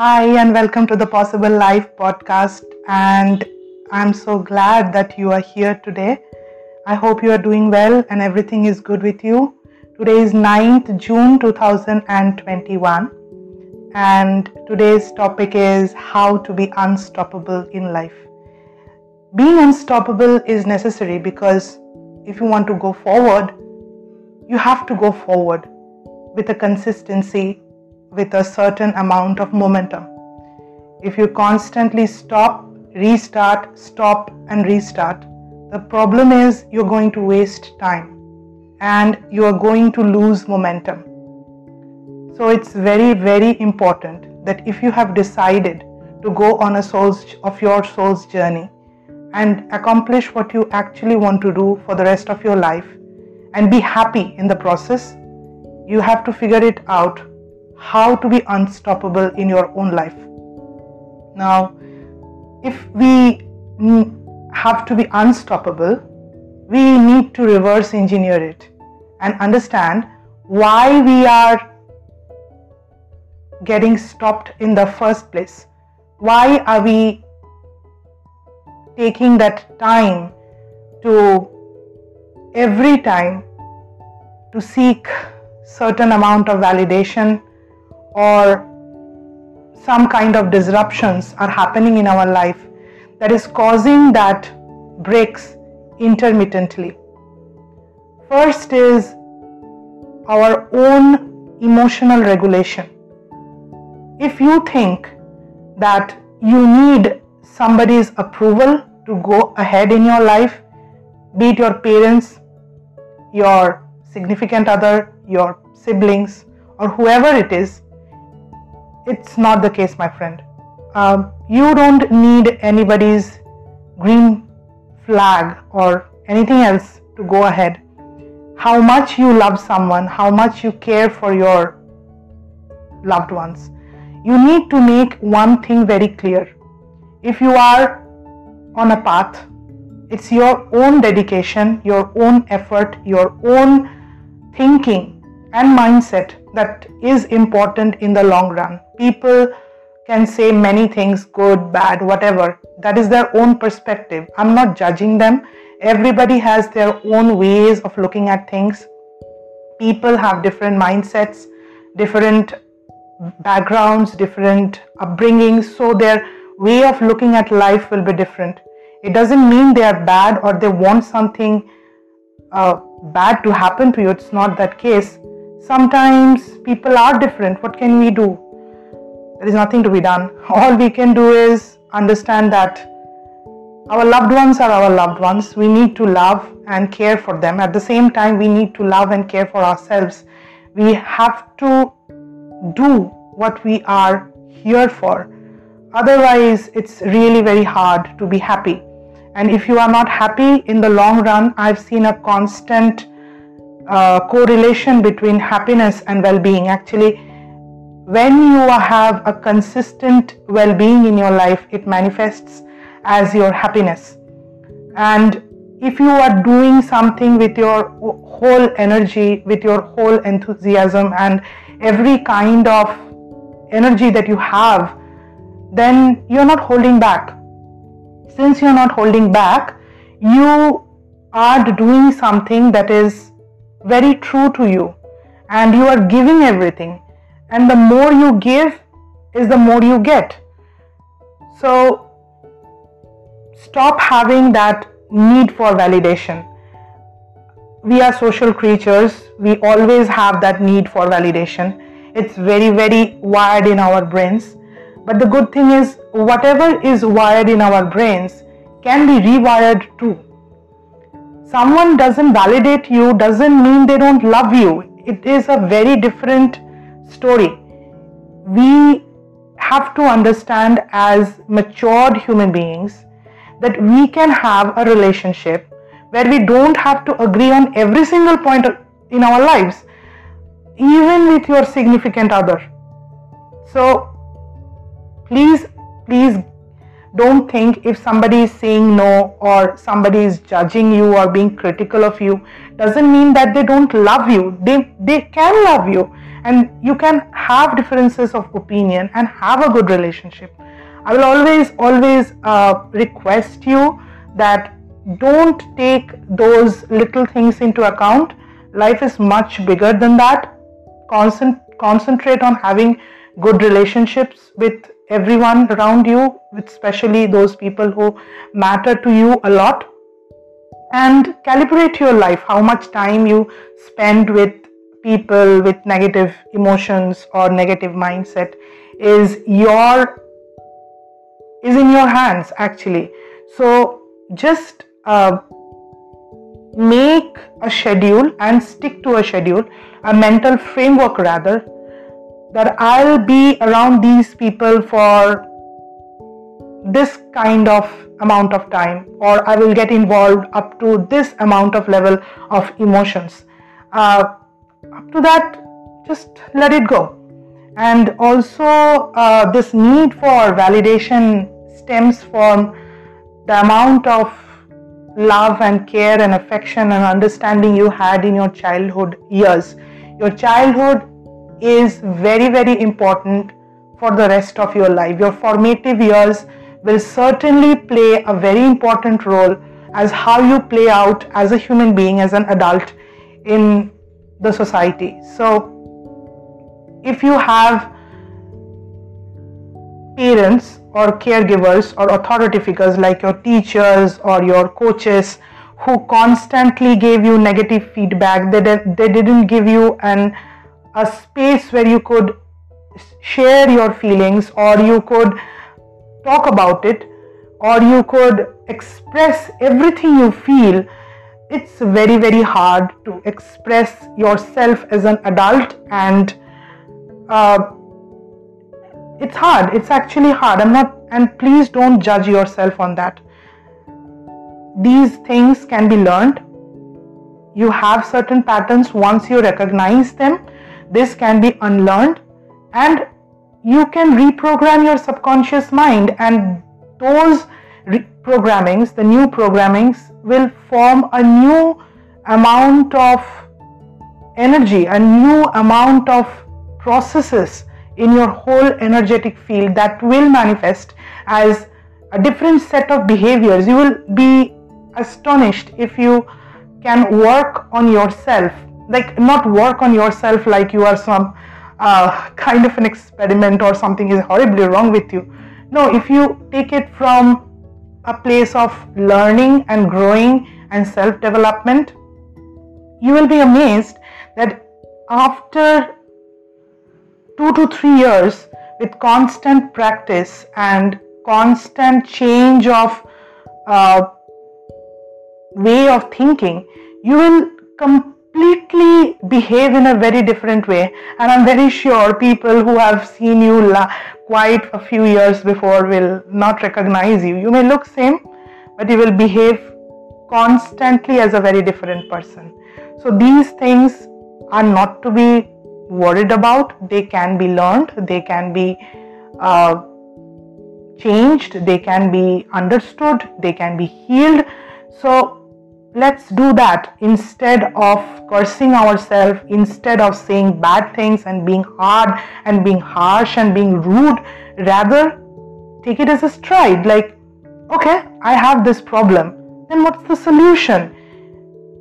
Hi, and welcome to the Possible Life podcast. And I'm so glad that you are here today. I hope you are doing well and everything is good with you. Today is 9th June 2021, and today's topic is how to be unstoppable in life. Being unstoppable is necessary because if you want to go forward, you have to go forward with a consistency, with a certain amount of momentum. If you constantly stop, restart, stop, and restart, the problem is you're going to waste time and you are going to lose momentum. So it's very, very important that if you have decided to go on a soul's of your soul's journey and accomplish what you actually want to do for the rest of your life and be happy in the process, you have to figure it out how to be unstoppable in your own life. Now, if we have to be unstoppable, we need to reverse engineer it and understand why we are getting stopped in the first place. Why are we taking that time to every time to seek certain amount of validation or some kind of disruptions are happening in our life that is causing that breaks intermittently. First is our own emotional regulation. If you think that you need somebody's approval to go ahead in your life, be it your parents, your significant other, your siblings, or whoever it is, it's not the case, my friend. Um, you don't need anybody's green flag or anything else to go ahead. How much you love someone, how much you care for your loved ones. You need to make one thing very clear. If you are on a path, it's your own dedication, your own effort, your own thinking and mindset that is important in the long run. People can say many things good, bad, whatever. That is their own perspective. I'm not judging them. Everybody has their own ways of looking at things. People have different mindsets, different backgrounds, different upbringings, so their way of looking at life will be different. It doesn't mean they are bad or they want something uh, bad to happen to you. It's not that case. Sometimes people are different. What can we do? There is nothing to be done. All we can do is understand that our loved ones are our loved ones. We need to love and care for them. At the same time, we need to love and care for ourselves. We have to do what we are here for. Otherwise, it's really very hard to be happy. And if you are not happy in the long run, I've seen a constant uh, correlation between happiness and well being. Actually, when you have a consistent well being in your life, it manifests as your happiness. And if you are doing something with your whole energy, with your whole enthusiasm, and every kind of energy that you have, then you're not holding back. Since you're not holding back, you are doing something that is very true to you and you are giving everything and the more you give is the more you get. So stop having that need for validation. We are social creatures, we always have that need for validation. It's very, very wired in our brains. But the good thing is, whatever is wired in our brains can be rewired too. Someone doesn't validate you doesn't mean they don't love you. It is a very different story. We have to understand as matured human beings that we can have a relationship where we don't have to agree on every single point in our lives, even with your significant other. So, please, please don't think if somebody is saying no or somebody is judging you or being critical of you doesn't mean that they don't love you. They, they can love you and you can have differences of opinion and have a good relationship. I will always always uh, request you that don't take those little things into account. Life is much bigger than that. Concent- concentrate on having good relationships with everyone around you especially those people who matter to you a lot. And calibrate your life how much time you spend with people with negative emotions or negative mindset is your is in your hands actually. So just uh, make a schedule and stick to a schedule a mental framework rather that i'll be around these people for this kind of amount of time or i will get involved up to this amount of level of emotions. Uh, up to that just let it go. And also uh, this need for validation stems from the amount of love and care and affection and understanding you had in your childhood years. Your childhood is very very important for the rest of your life. Your formative years will certainly play a very important role as how you play out as a human being, as an adult in the society. So, if you have parents or caregivers or authority figures like your teachers or your coaches who constantly gave you negative feedback, they, they didn't give you an a space where you could share your feelings or you could talk about it or you could express everything you feel it's very very hard to express yourself as an adult and uh, it's hard. It's actually hard. I'm not and please don't judge yourself on that. These things can be learned. You have certain patterns. Once you recognize them this can be unlearned. And you can reprogram your subconscious mind. And those programmings the new programmings will form a new amount of energy a new amount of processes in your whole energetic field that will manifest as a different set of behaviors you will be astonished if you can work on yourself like not work on yourself like you are some uh, kind of an experiment or something is horribly wrong with you. No, if you take it from a place of learning and growing and self development, you will be amazed that after two to three years with constant practice and constant change of uh, way of thinking, you will come completely behave in a very different way. And i'm very sure people who have seen you la- quite a few years before will not recognize you. You may look same but you will behave constantly as a very different person. So these things are not to be worried about. They can be learned. They can be uh, changed. They can be understood. They can be healed. So let's do that instead of cursing ourselves, instead of saying bad things and being hard and being harsh and being rude. Rather, take it as a stride like, okay, I have this problem. Then what's the solution?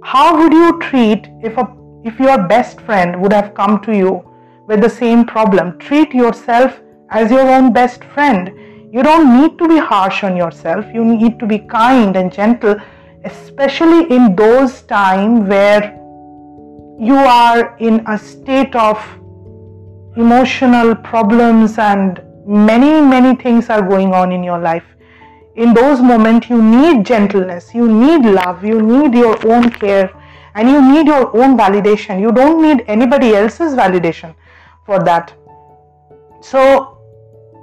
How would you treat if a if your best friend would have come to you with the same problem? Treat yourself as your own best friend. You don't need to be harsh on yourself. You need to be kind and gentle especially in those times where you are in a state of emotional problems and many many things are going on in your life. In those moments you need gentleness you need love you need your own care and you need your own validation. You don't need anybody else's validation for that. So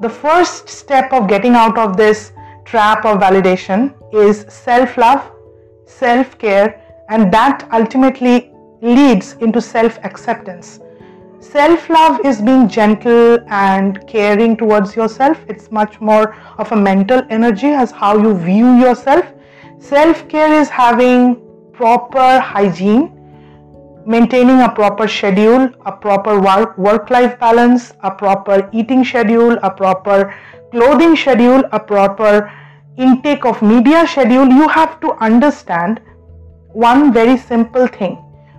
the first step of getting out of this trap of validation is self love self care, and that ultimately leads into self acceptance. Self love is being gentle and caring towards yourself. It's much more of a mental energy as how you view yourself. Self care is having proper hygiene, maintaining a proper schedule, a proper work life balance, a proper eating schedule, a proper clothing schedule, a proper intake of media schedule, you have to understand one very simple thing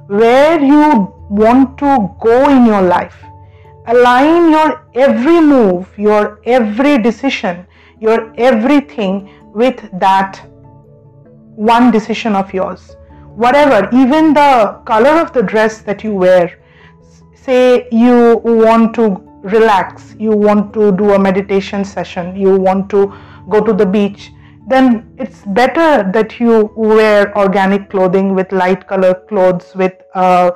where you want to go in your life. Align your every move, your every decision, your everything with that one decision of yours whatever, even the color of the dress that you wear. Say you want to relax, you want to do a meditation session, you want to go to the beach, then it's better that you wear organic clothing with light color clothes with a,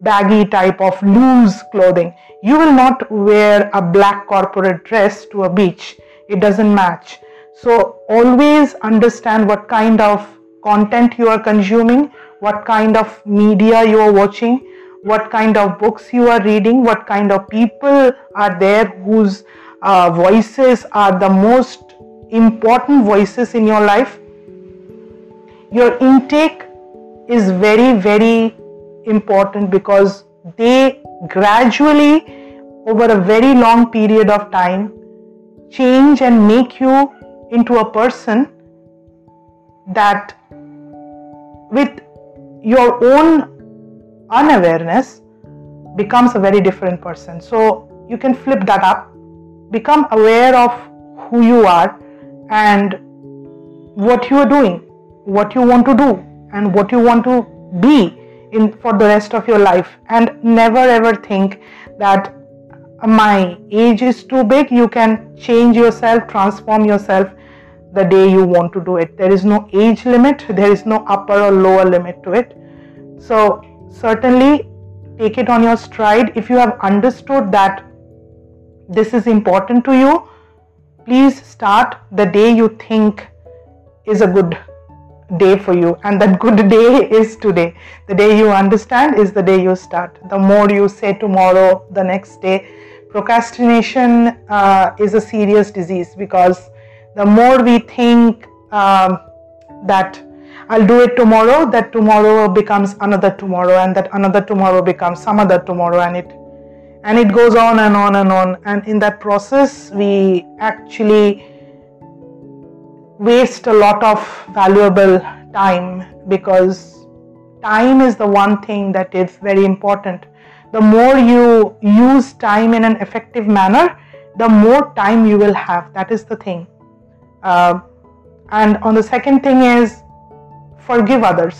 baggy type of loose clothing. You will not wear a black corporate dress to a beach. It doesn't match. So always understand what kind of content you are consuming, what kind of media you are watching, what kind of books you are reading, what kind of people are there whose uh, voices are the most important voices in your life. Your intake is very, very important because they gradually, over a very long period of time, change and make you into a person that with your own unawareness becomes a very different person. So you can flip that up, become aware of who you are and what you are doing, what you want to do, and what you want to be in for the rest of your life and never ever think that my age is too big you can change yourself transform yourself the day you want to do it. There is no age limit, there is no upper or lower limit to it. So, certainly take it on your stride. If you have understood that this is important to you, please start the day you think is a good day for you, and that good day is today. The day you understand is the day you start. The more you say tomorrow, the next day, procrastination uh, is a serious disease because the more we think um, that I'll do it tomorrow, that tomorrow becomes another tomorrow, and that another tomorrow becomes some other tomorrow, and it and it goes on and on and on. And in that process, we actually waste a lot of valuable time because time is the one thing that is very important. The more you use time in an effective manner, the more time you will have. That is the thing. Uh, and on the second thing is forgive others.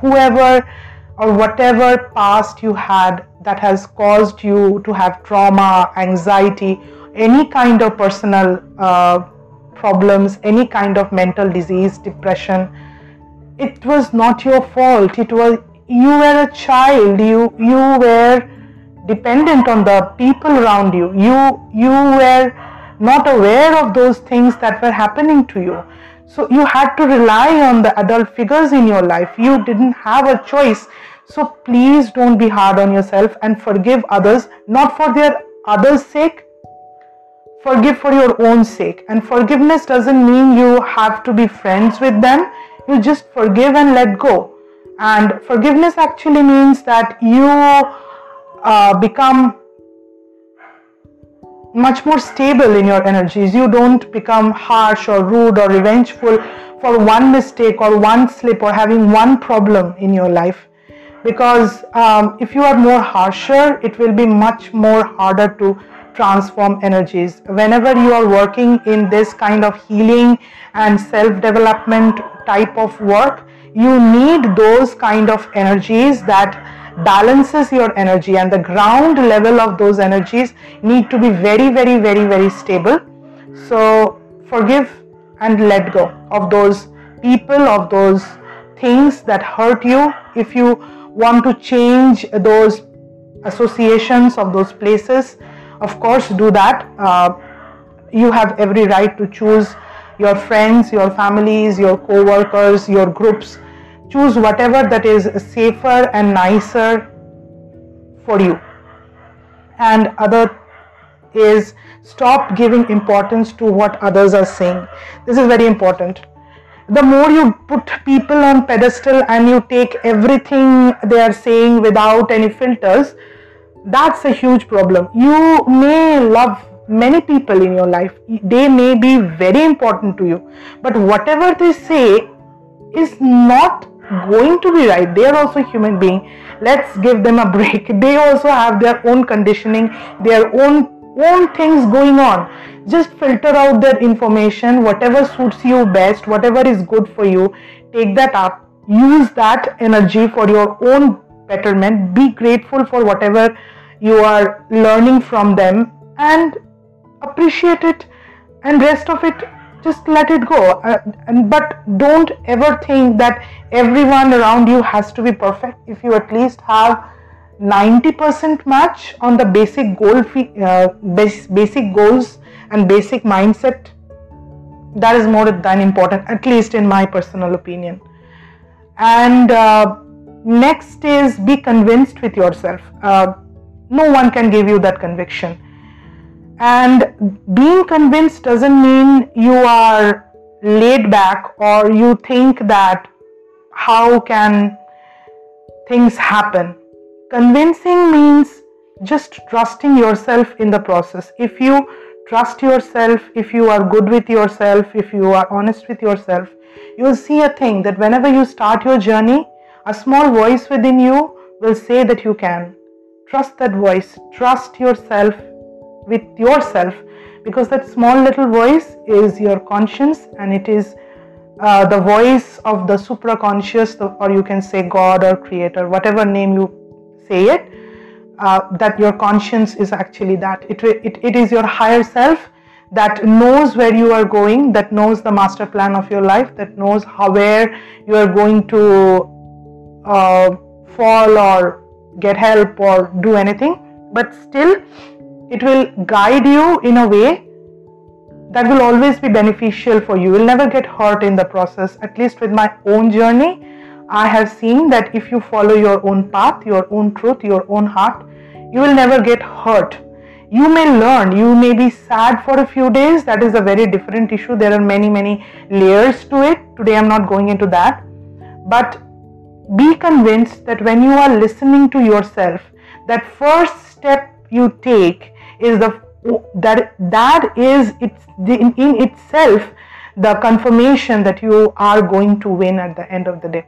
Whoever or whatever past you had that has caused you to have trauma, anxiety, any kind of personal uh, problems, any kind of mental disease, depression, it was not your fault. It was you were a child. You you were dependent on the people around you. You you were not aware of those things that were happening to you. So you had to rely on the adult figures in your life. You didn't have a choice. So please don't be hard on yourself and forgive others, not for their others' sake, forgive for your own sake. And forgiveness doesn't mean you have to be friends with them, you just forgive and let go. And forgiveness actually means that you uh, become much more stable in your energies. You don't become harsh or rude or revengeful for one mistake or one slip or having one problem in your life. Because um, if you are more harsher, it will be much more harder to transform energies. Whenever you are working in this kind of healing and self development type of work, you need those kind of energies that balances your energy and the ground level of those energies need to be very very very very stable. So forgive and let go of those people of those things that hurt you. If you want to change those associations of those places of course do that. Uh, you have every right to choose your friends your families your co-workers your groups choose whatever that is safer and nicer for you. And other is stop giving importance to what others are saying. This is very important. The more you put people on pedestal and you take everything they are saying without any filters that's a huge problem. You may love many people in your life. They may be very important to you. But whatever they say is not going to be right. They are also human being. Let's give them a break. They also have their own conditioning their own own things going on. Just filter out their information whatever suits you best whatever is good for you take that up. Use that energy for your own betterment. Be grateful for whatever you are learning from them and appreciate it and rest of it just let it go. Uh, and but don't ever think that everyone around you has to be perfect. If you at least have 90% match on the basic goal uh, basic goals and basic mindset that is more than important at least in my personal opinion. And uh, next is be convinced with yourself. Uh, no one can give you that conviction and being convinced doesn't mean you are laid back or you think that how can things happen. Convincing means just trusting yourself in the process. If you trust yourself, if you are good with yourself, if you are honest with yourself, you will see a thing that whenever you start your journey, a small voice within you will say that you can. Trust that voice, trust yourself with yourself because that small little voice is your conscience and it is uh, the voice of the supraconscious or you can say god or creator whatever name you say it uh, that your conscience is actually that. It, it, it is your higher self that knows where you are going that knows the master plan of your life that knows how where you are going to uh, fall or get help or do anything. But still it will guide you in a way that will always be beneficial for you. You will never get hurt in the process. At least with my own journey, I have seen that if you follow your own path, your own truth, your own heart, you will never get hurt. You may learn, you may be sad for a few days. That is a very different issue. There are many, many layers to it. Today, I'm not going into that. But be convinced that when you are listening to yourself, that first step you take is the that that is it's in, in itself the confirmation that you are going to win at the end of the day.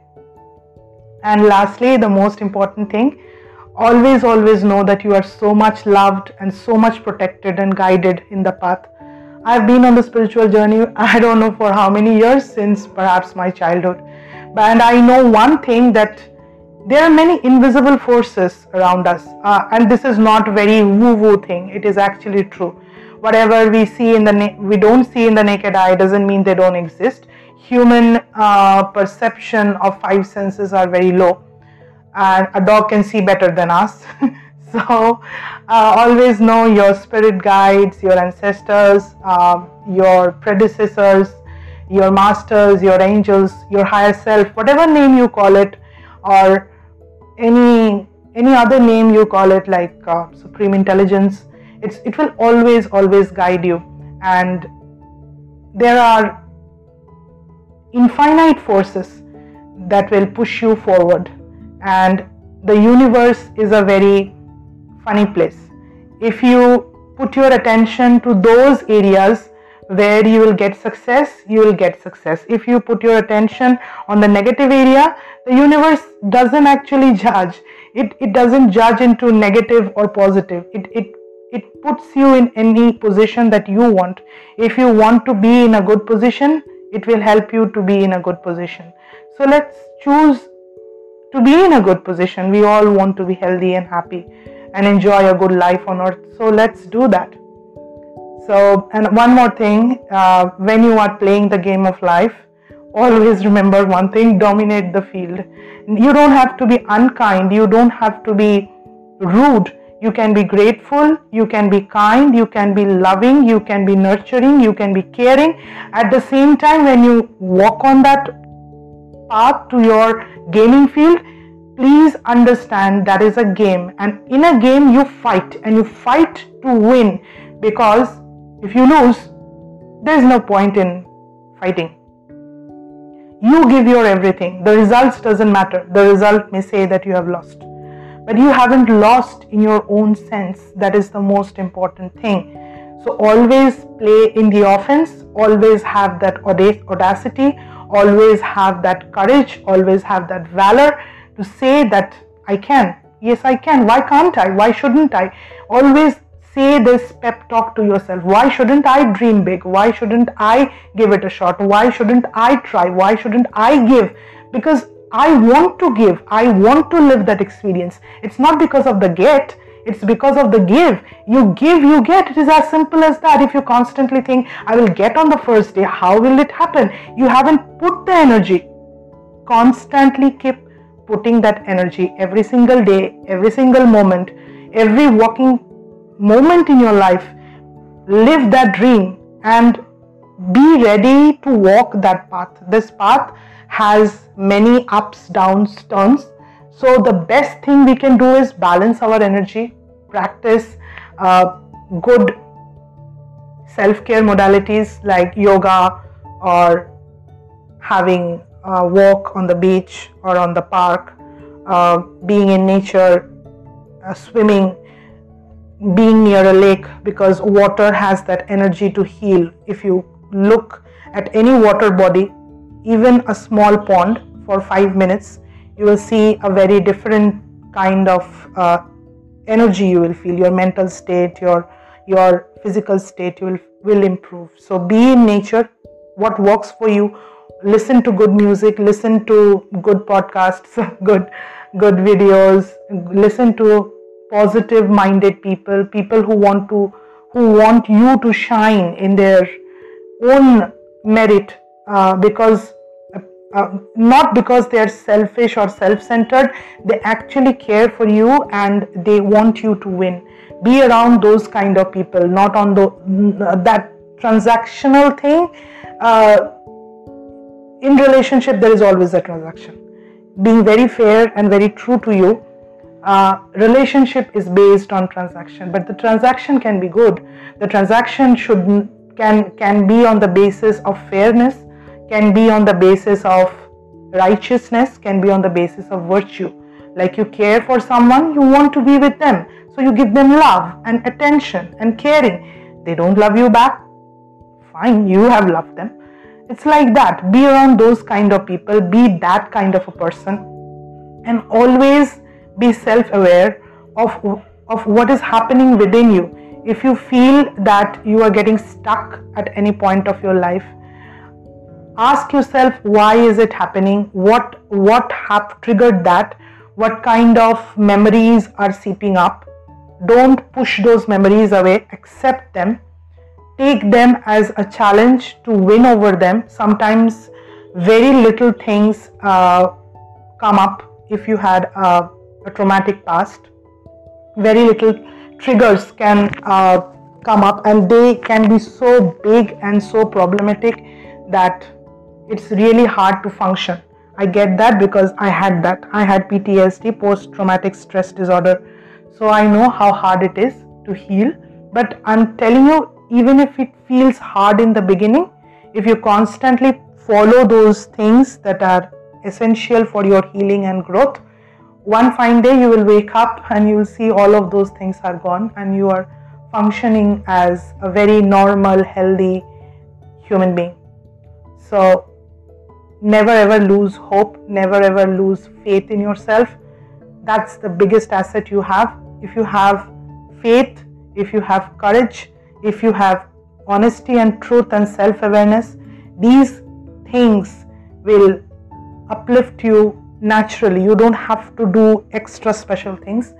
And lastly the most important thing always always know that you are so much loved and so much protected and guided in the path. I've been on the spiritual journey i don't know for how many years since perhaps my childhood. And i know one thing that there are many invisible forces around us uh, and this is not very woo woo thing. It is actually true. Whatever we see in the na- we don't see in the naked eye doesn't mean they don't exist. Human uh, perception of five senses are very low and a dog can see better than us. So uh, always know your spirit guides your ancestors uh, your predecessors your masters your angels your higher self whatever name you call it or any any other name you call it like uh, supreme intelligence it's it will always always guide you. And there are infinite forces that will push you forward. And the universe is a very funny place. If you put your attention to those areas where you will get success, you will get success. If you put your attention on the negative area, the universe doesn't actually judge. It, it doesn't judge into negative or positive. It, it, it puts you in any position that you want. If you want to be in a good position, it will help you to be in a good position. So let's choose to be in a good position. We all want to be healthy and happy and enjoy a good life on earth. So let's do that. So, and one more thing uh, when you are playing the game of life, always remember one thing dominate the field. You don't have to be unkind, you don't have to be rude. You can be grateful, you can be kind, you can be loving, you can be nurturing, you can be caring. At the same time, when you walk on that path to your gaming field, please understand that is a game. And in a game, you fight and you fight to win because if you lose, there is no point in fighting. you give your everything. The results doesn't matter. The result may say that you have lost. But you haven't lost in your own sense. That is the most important thing. So always play in the offense. Always have that audacity. Always have that courage. Always have that valor to say that i can. Yes i can. Why can't i? Why shouldn't i? Always say this pep talk to yourself. Why shouldn't i dream big? Why shouldn't i give it a shot? Why shouldn't i try? Why shouldn't i give? Because i want to give. I want to live that experience. It's not because of the get. It's because of the give. You give you get. It is as simple as that. If you constantly think i will get on the first day how will it happen? You haven't put the energy. Constantly keep putting that energy every single day every single moment every walking moment in your life, live that dream and be ready to walk that path. This path has many ups, downs, turns. So, the best thing we can do is balance our energy, practice uh, good self care modalities like yoga or having a walk on the beach or on the park, uh, being in nature, uh, swimming, being near a lake because water has that energy to heal. If you look at any water body, even a small pond for five minutes, you will see a very different kind of uh, energy you will feel. Your mental state, your your physical state will will improve. So be in nature. What works for you? Listen to good music. Listen to good podcasts. Good good videos. Listen to positive minded people people who want to who want you to shine in their own merit uh, because uh, uh, not because they are selfish or self-centered. They actually care for you and they want you to win. Be around those kind of people not on the that transactional thing. Uh, in relationship there is always a transaction. Being very fair and very true to you uh, relationship is based on transaction but the transaction can be good. The transaction should can can be on the basis of fairness can be on the basis of righteousness can be on the basis of virtue. Like you care for someone you want to be with them. So you give them love and attention and caring. They don't love you back. Fine you have loved them. It's like that. Be around those kind of people. Be that kind of a person. And always be self aware of, of what is happening within you. If you feel that you are getting stuck at any point of your life, ask yourself why is it happening? What what have triggered that? What kind of memories are seeping up? Don't push those memories away, accept them. Take them as a challenge to win over them. Sometimes very little things uh, come up if you had a a traumatic past, very little triggers can uh, come up and they can be so big and so problematic that it's really hard to function. I get that because I had that. I had PTSD, post traumatic stress disorder. So I know how hard it is to heal. But I'm telling you, even if it feels hard in the beginning, if you constantly follow those things that are essential for your healing and growth, one fine day you will wake up and you will see all of those things are gone and you are functioning as a very normal, healthy human being. So, never ever lose hope, never ever lose faith in yourself. That's the biggest asset you have. If you have faith, if you have courage, if you have honesty and truth and self awareness, these things will uplift you naturally. You don't have to do extra special things.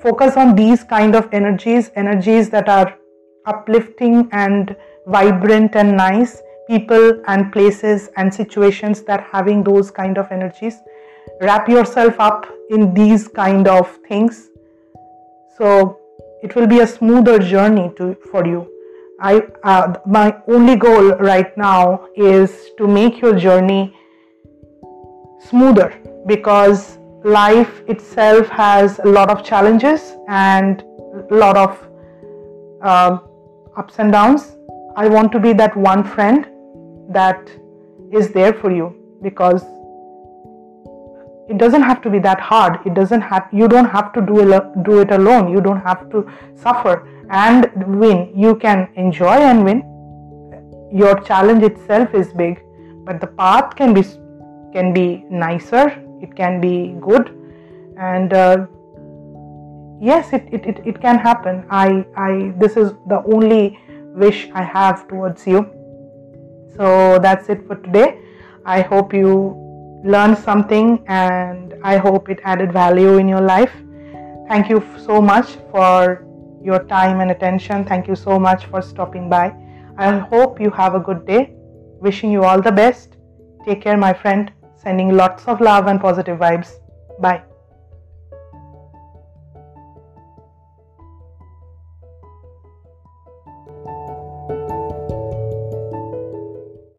Focus on these kind of energies energies that are uplifting and vibrant and nice people and places and situations that having those kind of energies. Wrap yourself up in these kind of things. So it will be a smoother journey to for you. I uh, my only goal right now is to make your journey smoother because life itself has a lot of challenges and a lot of uh, ups and downs. I want to be that one friend that is there for you, because it doesn't have to be that hard. It doesn't have you don't have to do do it alone. You don't have to suffer and win. You can enjoy and win. Your challenge itself is big but the path can be can be nicer it can be good and uh, yes it, it, it, it can happen i i this is the only wish i have towards you so that's it for today i hope you learned something and I hope it added value in your life. Thank you so much for your time and attention. Thank you so much for stopping by. I hope you have a good day. Wishing you all the best. Take care, my friend. Sending lots of love and positive vibes. Bye.